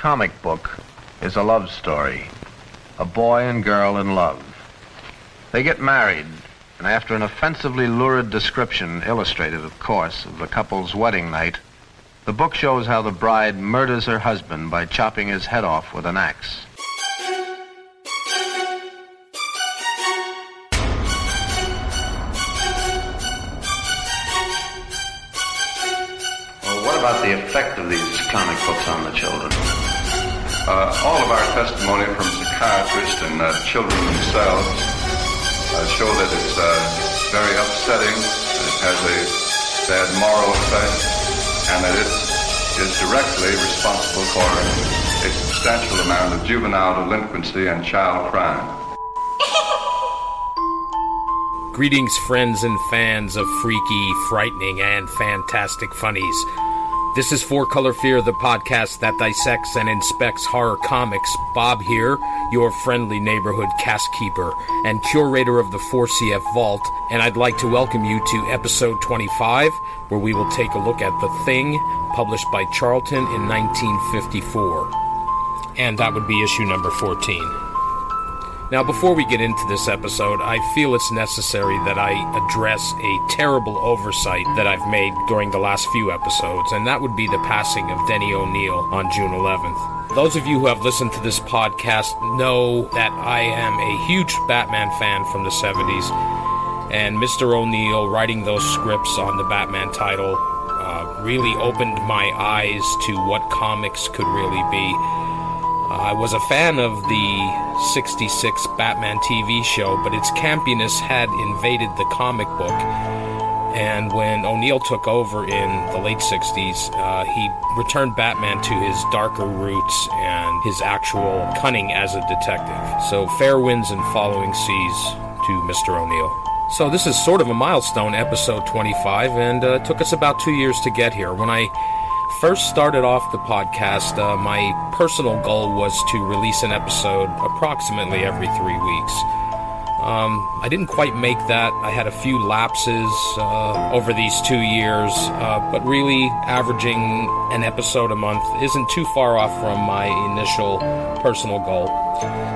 Comic book is a love story. A boy and girl in love. They get married, and after an offensively lurid description, illustrated, of course, of the couple's wedding night, the book shows how the bride murders her husband by chopping his head off with an axe. Well, what about the effect of these comic books on the children? Uh, all of our testimony from psychiatrists and uh, children themselves uh, show that it's uh, very upsetting, that it has a bad moral effect, and that it is directly responsible for a substantial amount of juvenile delinquency and child crime. Greetings, friends and fans of freaky, frightening, and fantastic funnies. This is Four Color Fear, the podcast that dissects and inspects horror comics. Bob here, your friendly neighborhood cast keeper and curator of the 4CF Vault, and I'd like to welcome you to episode 25, where we will take a look at The Thing, published by Charlton in 1954. And that would be issue number 14. Now, before we get into this episode, I feel it's necessary that I address a terrible oversight that I've made during the last few episodes, and that would be the passing of Denny O'Neil on June 11th. Those of you who have listened to this podcast know that I am a huge Batman fan from the 70s, and Mr. O'Neil writing those scripts on the Batman title uh, really opened my eyes to what comics could really be. I was a fan of the 66 Batman TV show, but its campiness had invaded the comic book. And when O'Neil took over in the late 60s, uh, he returned Batman to his darker roots and his actual cunning as a detective. So fair winds and following seas to Mr. O'Neil. So this is sort of a milestone, episode 25, and uh, took us about two years to get here. When I first started off the podcast, uh, my personal goal was to release an episode approximately every three weeks. Um, I didn't quite make that. I had a few lapses uh, over these two years, uh, but really averaging an episode a month isn't too far off from my initial personal goal.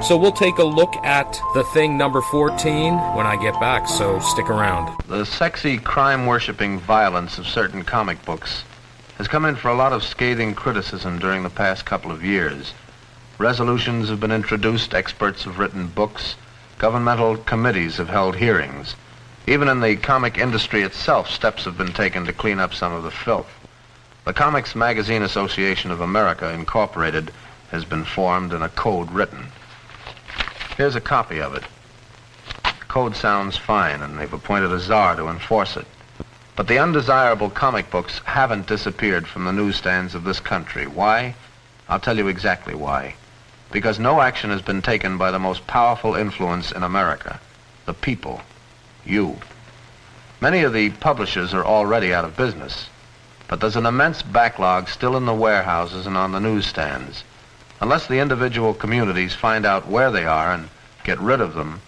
So we'll take a look at the thing number 14 when I get back, so stick around. The sexy, crime worshipping violence of certain comic books has come in for a lot of scathing criticism during the past couple of years. Resolutions have been introduced, experts have written books, governmental committees have held hearings. Even in the comic industry itself, steps have been taken to clean up some of the filth. The Comics Magazine Association of America, Incorporated, has been formed and a code written. Here's a copy of it. The code sounds fine, and they've appointed a czar to enforce it. But the undesirable comic books haven't disappeared from the newsstands of this country. Why? I'll tell you exactly why. Because no action has been taken by the most powerful influence in America, the people, you. Many of the publishers are already out of business, but there's an immense backlog still in the warehouses and on the newsstands. Unless the individual communities find out where they are and get rid of them,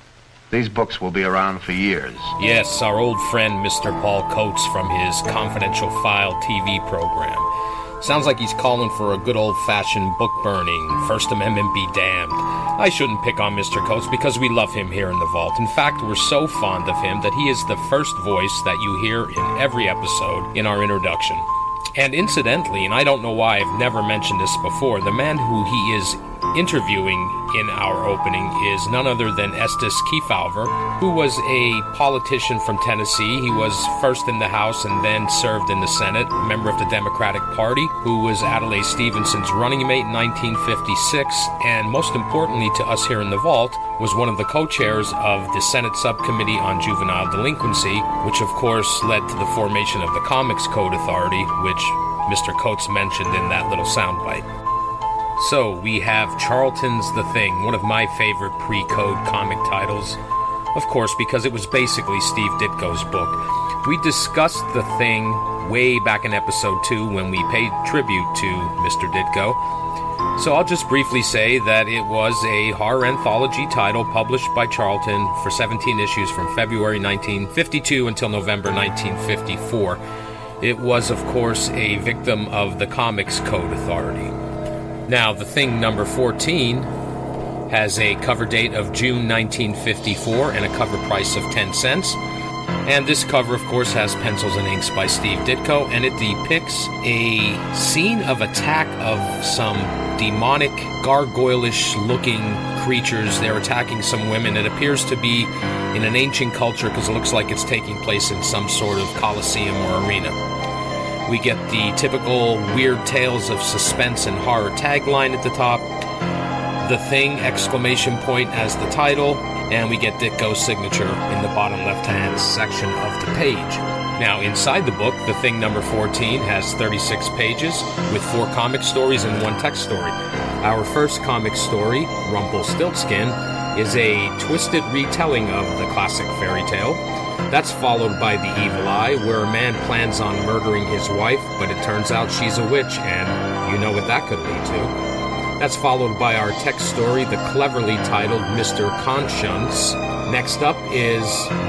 these books will be around for years. Yes, our old friend Mr. Paul Coates from his Confidential File TV program. Sounds like he's calling for a good old fashioned book burning, First Amendment be damned. I shouldn't pick on Mr. Coates because we love him here in the vault. In fact, we're so fond of him that he is the first voice that you hear in every episode in our introduction. And incidentally, and I don't know why I've never mentioned this before, the man who he is interviewing in our opening is none other than Estes Kefauver, who was a politician from Tennessee. He was first in the House and then served in the Senate, member of the Democratic Party, who was Adlai Stevenson's running mate in 1956, and most importantly to us here in the Vault, was one of the co-chairs of the Senate Subcommittee on Juvenile Delinquency, which of course led to the formation of the Comics Code Authority, which Mr. Coates mentioned in that little soundbite. So, we have Charlton's The Thing, one of my favorite pre code comic titles. Of course, because it was basically Steve Ditko's book. We discussed The Thing way back in episode 2 when we paid tribute to Mr. Ditko. So, I'll just briefly say that it was a horror anthology title published by Charlton for 17 issues from February 1952 until November 1954. it was, of course, a victim of the Comics Code Authority. Now, The Thing number 14 has a cover date of June 1954 and a cover price of 10 cents. And this cover, of course, has pencils and inks by Steve Ditko, and it depicts a scene of attack of some demonic, gargoylish looking creatures. They're attacking some women. It appears to be in an ancient culture because it looks like it's taking place in some sort of coliseum or arena. We get the typical weird tales of suspense and horror tagline at the top. The Thing exclamation point as the title, and we get Ditko's signature in the bottom left-hand section of the page. Now, inside the book, The Thing number 14 has 36 pages with four comic stories and one text story. Our first comic story, Rumpelstiltskin, is a twisted retelling of the classic fairy tale. That's followed by The Evil Eye, where a man plans on murdering his wife, but it turns out she's a witch, and you know what that could lead to. That's followed by our text story, the cleverly titled Mr. Conscience. Next up is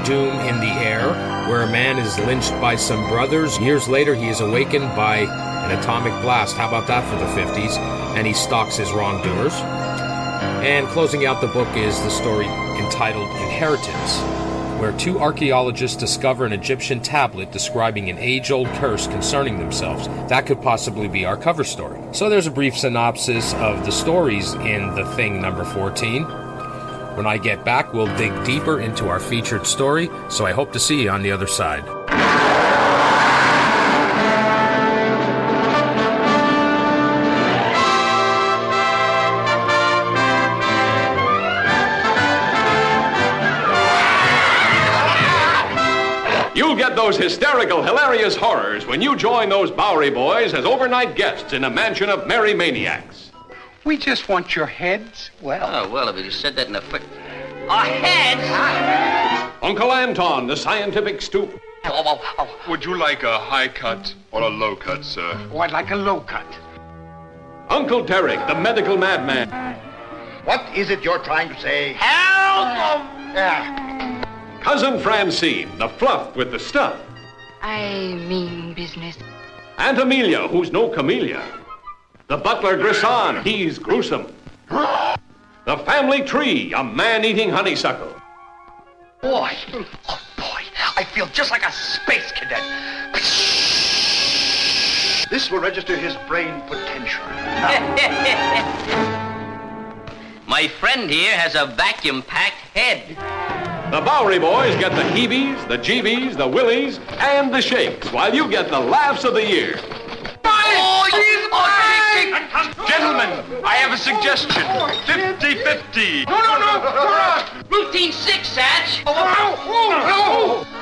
Doom in the Air, where a man is lynched by some brothers. Years later, he is awakened by an atomic blast. How about that for the 50s? And he stalks his wrongdoers. And closing out the book is the story entitled Inheritance, where two archaeologists discover an Egyptian tablet describing an age old curse concerning themselves. That could possibly be our cover story. So there's a brief synopsis of the stories in The Thing number 14. When I get back, we'll dig deeper into our featured story, so I hope to see you on the other side. Those hysterical, hilarious horrors when you join those Bowery boys as overnight guests in a mansion of merry maniacs. We just want your heads. Well, Oh, well, if you said that in a quick. Our heads! Uncle Anton, the scientific stoop. Oh, oh, oh, oh. Would you like a high cut or a low cut, sir? oh, I'd like a low cut. Uncle Derek, the medical madman. What is it you're trying to say? Help! Yeah. Cousin Francine, the fluff with the stuff. I mean business. Aunt Amelia, who's no camellia. The butler Grissom, he's gruesome. The family tree, a man-eating honeysuckle. Boy, oh boy, I feel just like a space cadet. This will register his brain potential. My friend here has a vacuum-packed head. The Bowery boys get the heebies, the jeebies, the willies, and the shakes, while you get the laughs of the year. Gentlemen, I have a suggestion. 50-50. No, no, no! Routine six, Sach. Oh, oh, oh,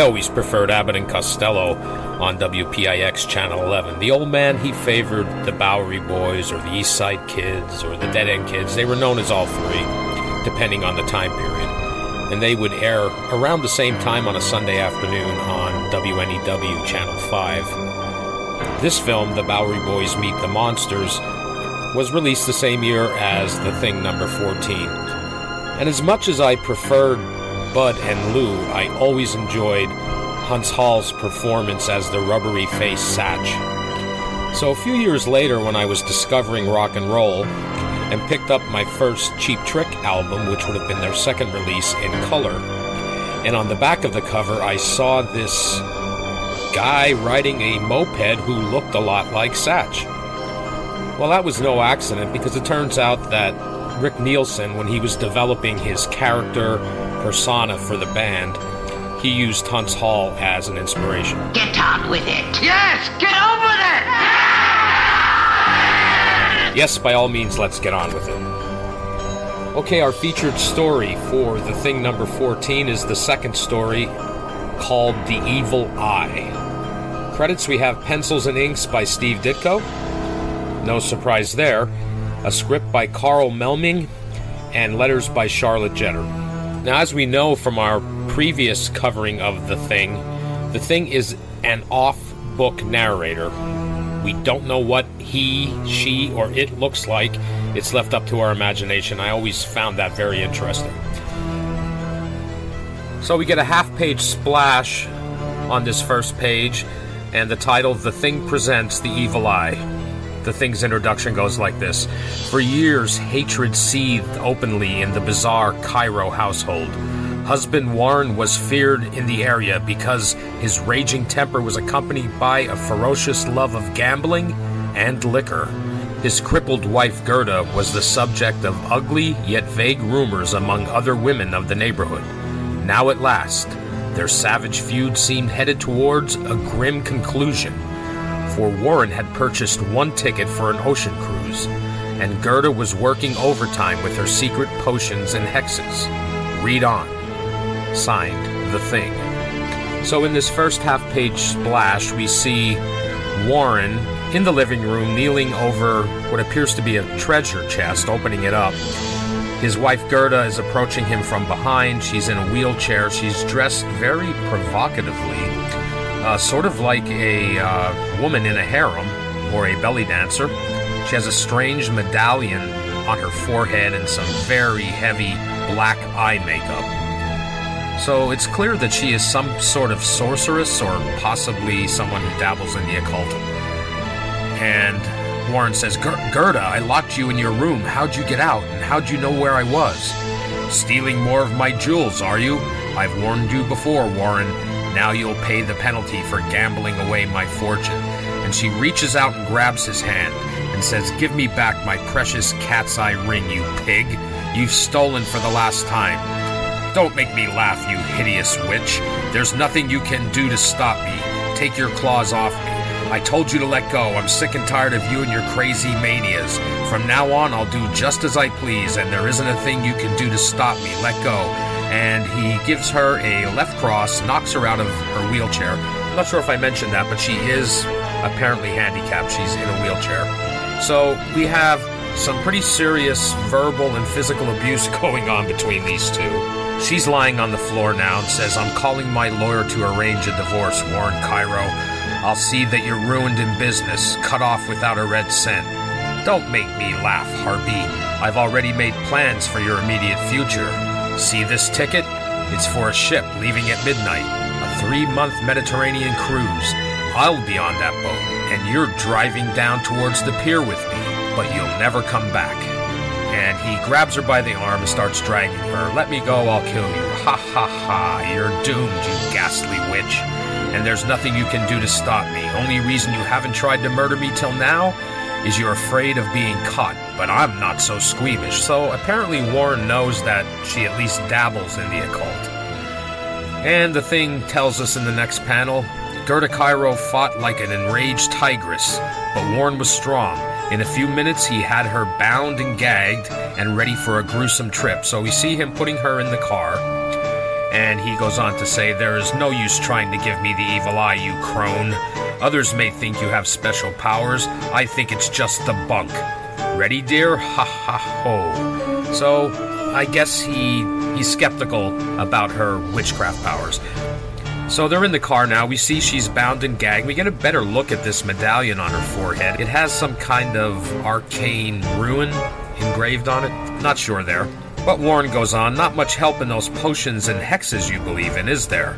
I always preferred Abbott and Costello on WPIX Channel 11. The old man, he favored the Bowery Boys or the East Side Kids or the Dead End Kids. They were known as all three, depending on the time period. And they would air around the same time on a Sunday afternoon on WNEW Channel 5. This film, The Bowery Boys Meet the Monsters, was released the same year as The Thing number 14. And as much as I preferred Bud and Lou, I always enjoyed Huntz Hall's performance as the rubbery faced Sach. So a few years later, when I was discovering rock and roll and picked up my first Cheap Trick album, which would have been their second release in color, and on the back of the cover, I saw this guy riding a moped who looked a lot like Sach. Well, that was no accident because it turns out that Rick Nielsen, when he was developing his character persona for the band, he used Huntz Hall as an inspiration. Get on with it. Yes, get on with it! Yes, by all means, let's get on with it. Okay, our featured story for the thing number 14 is the second story called The Evil Eye. Credits we have Pencils and Inks by Steve Ditko. No surprise there. A script by Carl Melming and letters by Charlotte Jetter. Now, as we know from our previous covering of The Thing, The Thing is an off book narrator. We don't know what he, she, or it looks like. It's left up to our imagination. I always found that very interesting. So we get a half page splash on this first page, and the title, The Thing Presents the Evil Eye. The Thing's introduction goes like this For years, hatred seethed openly in the bizarre Cairo household. Husband Warren was feared in the area because his raging temper was accompanied by a ferocious love of gambling and liquor. His crippled wife Gerda was the subject of ugly yet vague rumors among other women of the neighborhood. Now at last, their savage feud seemed headed towards a grim conclusion, for Warren had purchased one ticket for an ocean cruise, and Gerda was working overtime with her secret potions and hexes. Read on. Signed, The Thing. So, in this first half page splash, we see Warren in the living room kneeling over what appears to be a treasure chest, opening it up. His wife Gerda is approaching him from behind. She's in a wheelchair. She's dressed very provocatively, uh, sort of like a uh, woman in a harem or a belly dancer. She has a strange medallion on her forehead and some very heavy black eye makeup. So it's clear that she is some sort of sorceress or possibly someone who dabbles in the occult. And Warren says, Gerda, I locked you in your room. How'd you get out? And how'd you know where I was? Stealing more of my jewels, are you? I've warned you before, Warren. Now you'll pay the penalty for gambling away my fortune. And she reaches out and grabs his hand and says, Give me back my precious cat's eye ring, you pig. You've stolen for the last time. Don't make me laugh, you hideous witch. There's nothing you can do to stop me. Take your claws off me. I told you to let go. I'm sick and tired of you and your crazy manias. From now on, I'll do just as I please, and there isn't a thing you can do to stop me. Let go. And he gives her a left cross, knocks her out of her wheelchair. I'm not sure if I mentioned that, but she is apparently handicapped. She's in a wheelchair. So we have some pretty serious verbal and physical abuse going on between these two. She's lying on the floor now and says, I'm calling my lawyer to arrange a divorce, Warren Cairo. I'll see that you're ruined in business, cut off without a red cent. Don't make me laugh, Harpy. I've already made plans for your immediate future. See this ticket? It's for a ship leaving at midnight, a three month Mediterranean cruise. I'll be on that boat, and you're driving down towards the pier with me, but you'll never come back. And he grabs her by the arm and starts dragging her. Let me go, I'll kill you. Ha ha ha, you're doomed, you ghastly witch and there's nothing you can do to stop me. Only reason you haven't tried to murder me till now is you're afraid of being caught, but I'm not so squeamish. So apparently Warren knows that she at least dabbles in the occult. And the thing tells us in the next panel Gerda Cairo fought like an enraged tigress, but Warren was strong. In a few minutes, he had her bound and gagged and ready for a gruesome trip. So we see him putting her in the car and he goes on to say, There is no use trying to give me the evil eye, you crone. Others may think you have special powers. I think it's just the bunk. Ready, dear? Ha ha ho. So, I guess he he's skeptical about her witchcraft powers. So they're in the car now. We see she's bound and gagged. We get a better look at this medallion on her forehead. It has some kind of arcane rune engraved on it. Not sure there. But Warren goes on, not much help in those potions and hexes you believe in, is there?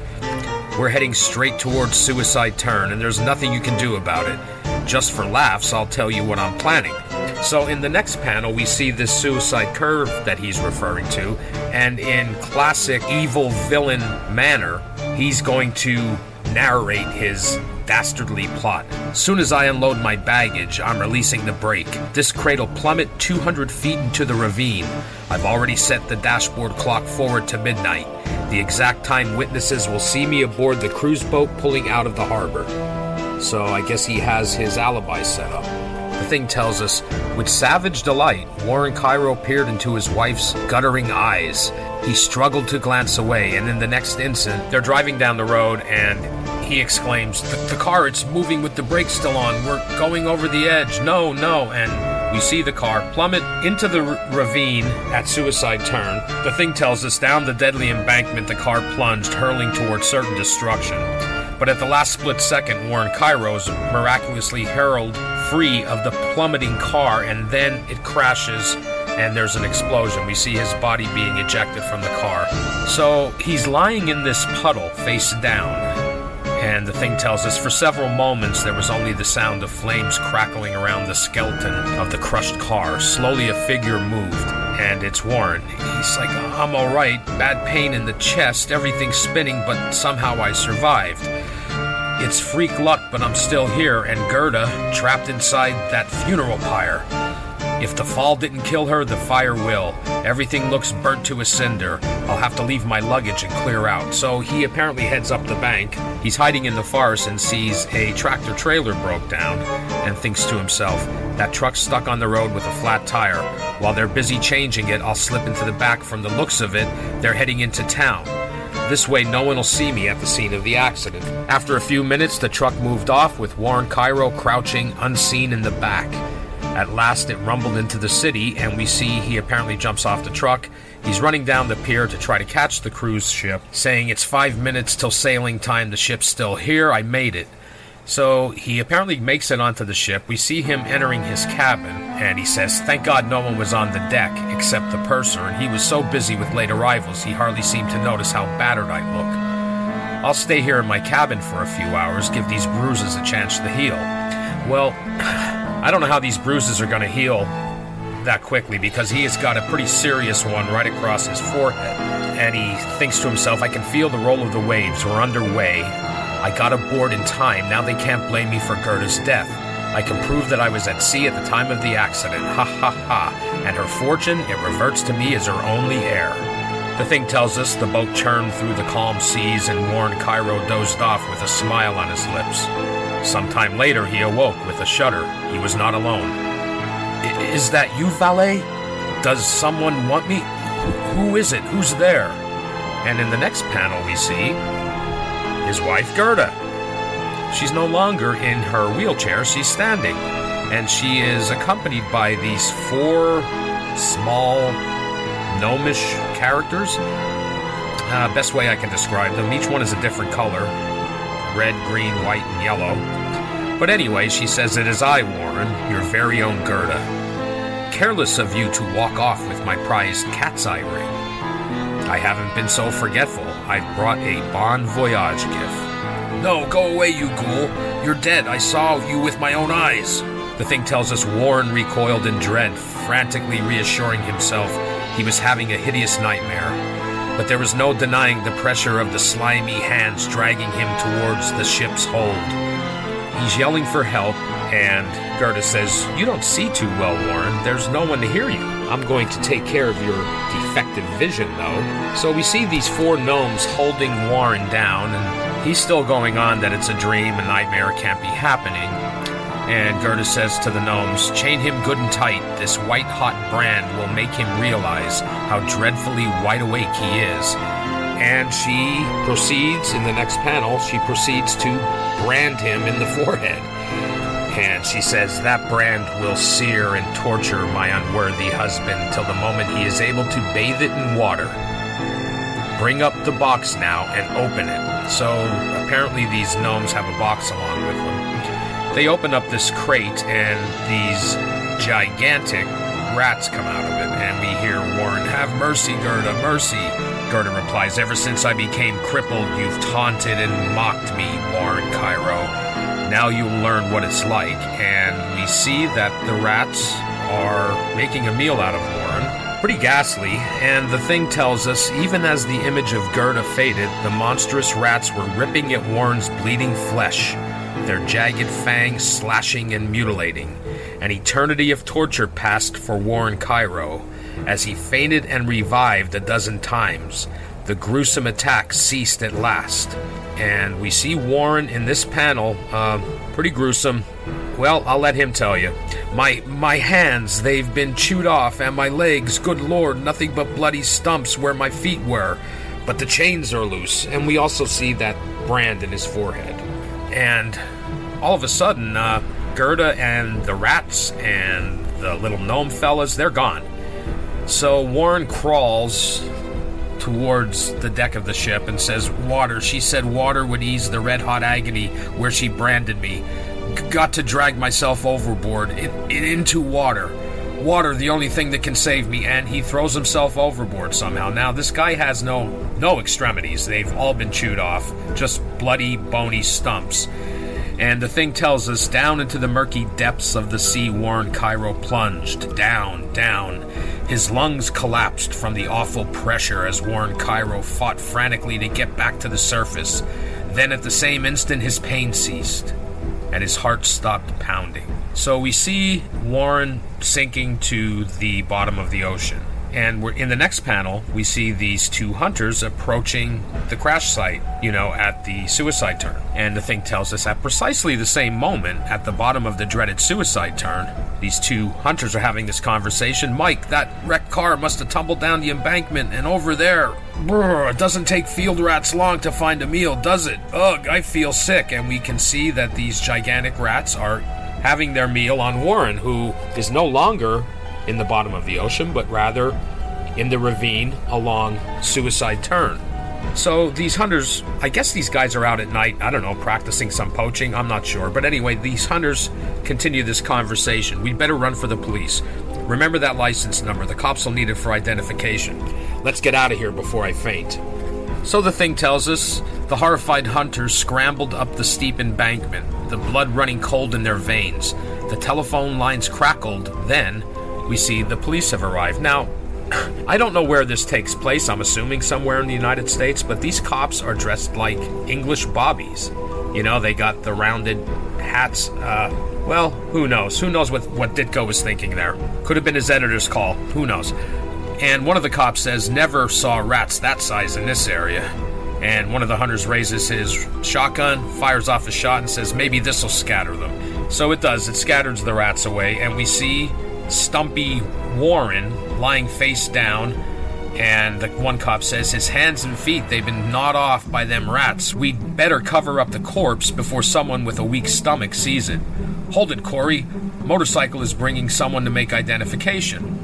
We're heading straight towards Suicide Turn, and there's nothing you can do about it. Just for laughs, I'll tell you what I'm planning. So, in the next panel, we see this suicide curve that he's referring to, and in classic evil villain manner, he's going to narrate his dastardly plot. Soon as I unload my baggage, I'm releasing the brake. This crate will plummet 200 feet into the ravine. I've already set the dashboard clock forward to midnight. The exact time witnesses will see me aboard the cruise boat pulling out of the harbor. So I guess he has his alibi set up. The thing tells us, with savage delight, Warren Cairo peered into his wife's guttering eyes. He struggled to glance away, and in the next instant, they're driving down the road, and he exclaims, the, the car, it's moving with the brakes still on. We're going over the edge. No, no. And we see the car plummet into the r- ravine at Suicide Turn. The thing tells us down the deadly embankment the car plunged, hurling towards certain destruction. But at the last split second, Warren Cairo is miraculously hurled free of the plummeting car, and then it crashes and there's an explosion. We see his body being ejected from the car. So he's lying in this puddle, face down. And the thing tells us for several moments there was only the sound of flames crackling around the skeleton of the crushed car. Slowly a figure moved, and it's Warren. He's like, I'm alright, bad pain in the chest, everything's spinning, but somehow I survived. It's freak luck, but I'm still here, and Gerda trapped inside that funeral pyre. If the fall didn't kill her, the fire will. Everything looks burnt to a cinder. I'll have to leave my luggage and clear out. So he apparently heads up the bank. He's hiding in the forest and sees a tractor trailer broke down and thinks to himself, that truck's stuck on the road with a flat tire. While they're busy changing it, I'll slip into the back from the looks of it. They're heading into town. This way, no one will see me at the scene of the accident. After a few minutes, the truck moved off with Warren Cairo crouching unseen in the back. At last, it rumbled into the city, and we see he apparently jumps off the truck. He's running down the pier to try to catch the cruise ship, saying, It's five minutes till sailing time, the ship's still here, I made it. So he apparently makes it onto the ship. We see him entering his cabin, and he says, Thank God no one was on the deck except the purser, and he was so busy with late arrivals he hardly seemed to notice how battered I look. I'll stay here in my cabin for a few hours, give these bruises a chance to heal. Well, I don't know how these bruises are going to heal that quickly because he has got a pretty serious one right across his forehead. And he thinks to himself, I can feel the roll of the waves. We're underway. I got aboard in time. Now they can't blame me for Gerda's death. I can prove that I was at sea at the time of the accident. Ha ha ha. And her fortune, it reverts to me as her only heir. The thing tells us the boat churned through the calm seas and Warren Cairo dozed off with a smile on his lips. Some time later, he awoke with a shudder. He was not alone. Is that you, valet? Does someone want me? Who is it? Who's there? And in the next panel, we see his wife, Gerda. She's no longer in her wheelchair, she's standing. And she is accompanied by these four small, gnomish characters. Uh, best way I can describe them. Each one is a different color red, green, white, and yellow. But anyway, she says, It is I, Warren, your very own Gerda. Careless of you to walk off with my prized cat's eye ring. I haven't been so forgetful. I've brought a bon voyage gift. No, go away, you ghoul. You're dead. I saw you with my own eyes. The thing tells us Warren recoiled in dread, frantically reassuring himself he was having a hideous nightmare but there was no denying the pressure of the slimy hands dragging him towards the ship's hold. He's yelling for help, and Gerda says, You don't see too well, Warren. There's no one to hear you. I'm going to take care of your defective vision, though. So we see these four gnomes holding Warren down, and he's still going on that it's a dream, a nightmare can't be happening. And Gerda says to the gnomes, Chain him good and tight. This white hot brand will make him realize how dreadfully wide awake he is. And she proceeds, in the next panel, she proceeds to brand him in the forehead. And she says, That brand will sear and torture my unworthy husband till the moment he is able to bathe it in water. Bring up the box now and open it. So apparently, these gnomes have a box along with them. They open up this crate, and these gigantic rats come out of it, and we hear Warren, Have mercy, Gerda, mercy. Gerda replies, Ever since I became crippled, you've taunted and mocked me, Warren Cairo. Now you'll learn what it's like. And we see that the rats are making a meal out of Warren. Pretty ghastly, and the thing tells us even as the image of Gerda faded, the monstrous rats were ripping at Warren's bleeding flesh their jagged fangs slashing and mutilating. An eternity of torture passed for Warren Cairo. As he fainted and revived a dozen times, the gruesome attack ceased at last. And we see Warren in this panel, uh, pretty gruesome. Well, I'll let him tell you. My my hands, they've been chewed off, and my legs, good lord, nothing but bloody stumps where my feet were. But the chains are loose, and we also see that brand in his forehead. And all of a sudden, uh, Gerda and the rats and the little gnome fellas, they're gone. So Warren crawls towards the deck of the ship and says, Water. She said water would ease the red hot agony where she branded me. G- got to drag myself overboard, in, into water. Water, the only thing that can save me, and he throws himself overboard somehow. Now, this guy has no no extremities. They've all been chewed off, just bloody, bony stumps. And the thing tells us down into the murky depths of the sea, Warren Cairo plunged. Down, down. His lungs collapsed from the awful pressure as Warren Cairo fought frantically to get back to the surface. Then, at the same instant, his pain ceased and his heart stopped pounding. So we see Warren sinking to the bottom of the ocean. And we're in the next panel, we see these two hunters approaching the crash site, you know, at the suicide turn. And the thing tells us at precisely the same moment, at the bottom of the dreaded suicide turn, these two hunters are having this conversation. Mike, that wrecked car must have tumbled down the embankment, and over there, brr, it doesn't take field rats long to find a meal, does it? Ugh, I feel sick. And we can see that these gigantic rats are having their meal on Warren, who is no longer in the bottom of the ocean, but rather in the ravine along Suicide Turn. So these hunters, I guess these guys are out at night, I don't know, practicing some poaching, I'm not sure. But anyway, these hunters continue this conversation. We'd better run for the police. Remember that license number, the cops will need it for identification. Let's get out of here before I faint. So the thing tells us the horrified hunters scrambled up the steep embankment, the blood running cold in their veins. The telephone lines crackled. Then we see the police have arrived. Now, I don't know where this takes place. I'm assuming somewhere in the United States, but these cops are dressed like English bobbies. You know, they got the rounded hats. Uh, well, who knows? Who knows what, what Ditko was thinking there? Could have been his editor's call. Who knows? And one of the cops says, Never saw rats that size in this area. And one of the hunters raises his shotgun, fires off a shot, and says, Maybe this'll scatter them. So it does. It scatters the rats away, and we see Stumpy Warren lying face down. And the one cop says his hands and feet, they've been gnawed off by them rats. We'd better cover up the corpse before someone with a weak stomach sees it. Hold it, Corey. Motorcycle is bringing someone to make identification.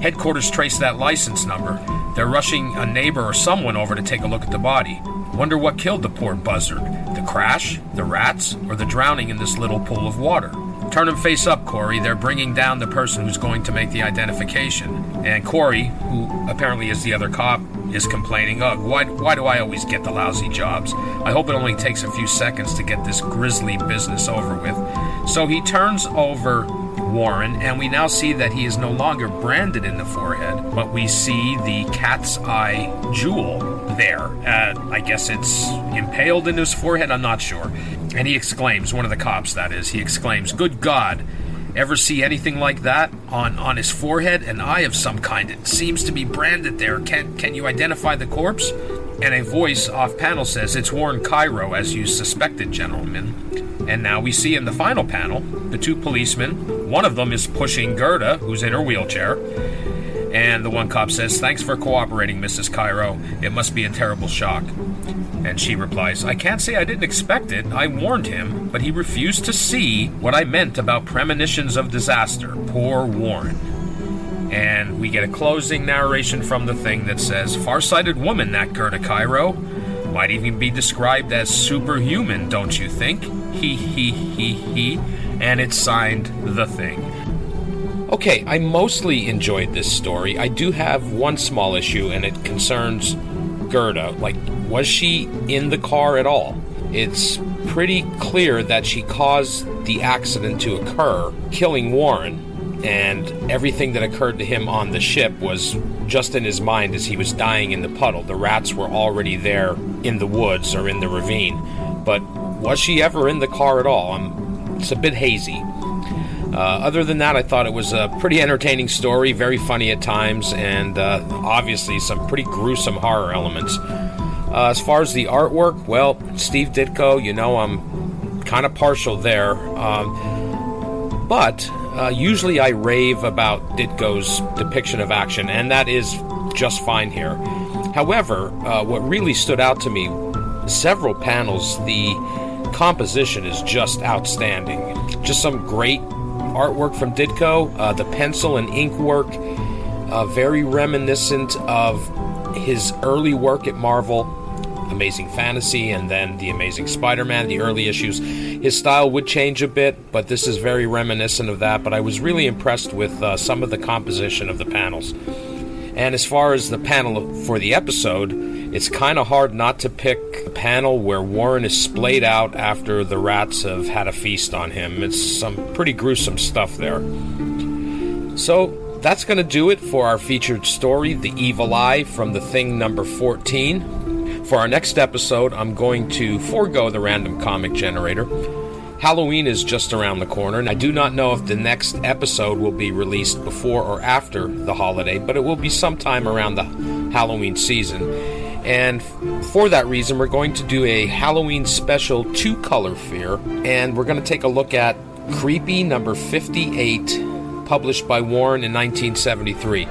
Headquarters trace that license number. They're rushing a neighbor or someone over to take a look at the body. Wonder what killed the poor buzzard. The crash, the rats, or the drowning in this little pool of water? Turn him face up, Corey. They're bringing down the person who's going to make the identification. And Corey, who apparently is the other cop, is complaining, Ugh, why, why do I always get the lousy jobs? I hope it only takes a few seconds to get this grisly business over with. So he turns over Warren, and we now see that he is no longer branded in the forehead, but we see the cat's eye jewel there. Uh, I guess it's impaled in his forehead, I'm not sure. And he exclaims, one of the cops that is, he exclaims, Good God! Ever see anything like that on, on his forehead? An eye of some kind. It seems to be branded there. Can can you identify the corpse? And a voice off panel says, It's Warren Cairo, as you suspected, gentlemen. And now we see in the final panel the two policemen. One of them is pushing Gerda, who's in her wheelchair. And the one cop says, Thanks for cooperating, Mrs. Cairo. It must be a terrible shock. And she replies, I can't say I didn't expect it. I warned him, but he refused to see what I meant about premonitions of disaster. Poor Warren. And we get a closing narration from the thing that says, Farsighted woman, that Gerda Cairo. Might even be described as superhuman, don't you think? He, he, he, he. And it's signed The Thing. Okay, I mostly enjoyed this story. I do have one small issue, and it concerns Gerda. Like, was she in the car at all? It's pretty clear that she caused the accident to occur, killing Warren, and everything that occurred to him on the ship was just in his mind as he was dying in the puddle. The rats were already there in the woods or in the ravine. But was she ever in the car at all? I'm, it's a bit hazy. Uh, other than that, I thought it was a pretty entertaining story, very funny at times, and uh, obviously some pretty gruesome horror elements. Uh, as far as the artwork, well, Steve Ditko, you know, I'm kind of partial there. Um, but uh, usually I rave about Ditko's depiction of action, and that is just fine here. However, uh, what really stood out to me, several panels, the composition is just outstanding. Just some great artwork from Ditko. Uh, the pencil and ink work, uh, very reminiscent of his early work at Marvel, Amazing Fantasy, and then The Amazing Spider Man, the early issues, his style would change a bit, but this is very reminiscent of that. But I was really impressed with uh, some of the composition of the panels. And as far as the panel for the episode, it's kind of hard not to pick a panel where Warren is splayed out after the rats have had a feast on him. It's some pretty gruesome stuff there. So that's going to do it for our featured story, The Evil Eye from The Thing number 14. For our next episode, I'm going to forego the random comic generator. Halloween is just around the corner, and I do not know if the next episode will be released before or after the holiday, but it will be sometime around the Halloween season. And for that reason, we're going to do a Halloween special two color fear, and we're going to take a look at Creepy number 58 published by Warren in 1973.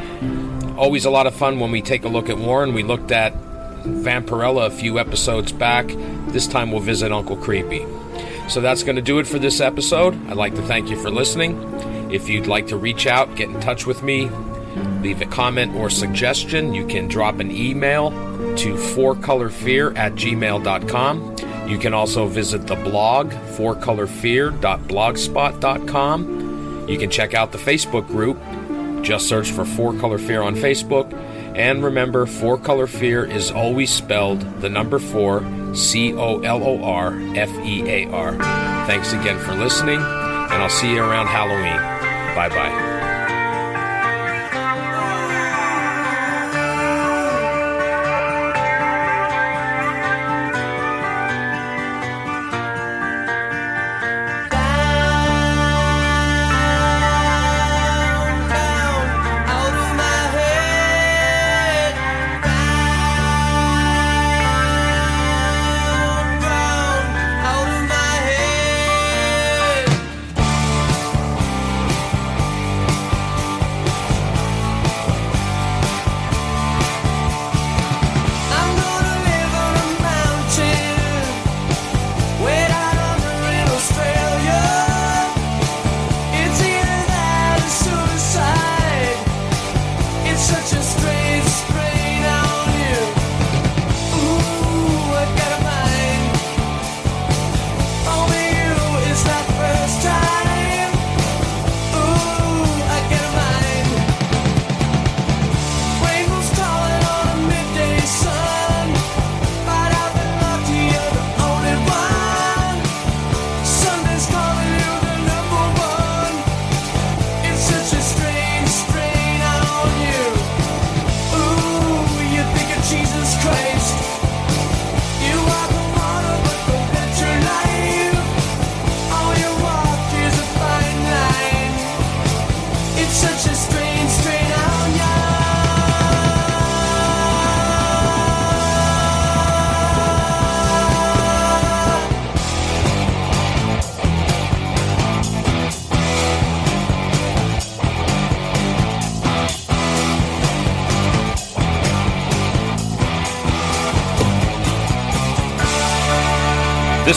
Always a lot of fun when we take a look at Warren. We looked at Vampirella a few episodes back. This time we'll visit Uncle Creepy. So that's going to do it for this episode. I'd like to thank you for listening. If you'd like to reach out, get in touch with me, leave a comment or suggestion, you can drop an email to fourcolorfear at gmail.com. You can also visit the blog, fourcolorfear.blogspot.com. You can check out the Facebook group. Just search for Four Color Fear on Facebook. And remember, Four Color Fear is always spelled the number four, C O L O R F E A R. Thanks again for listening, and I'll see you around Halloween. Bye bye.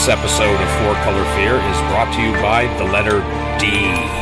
This episode of Four Color Fear is brought to you by the letter D.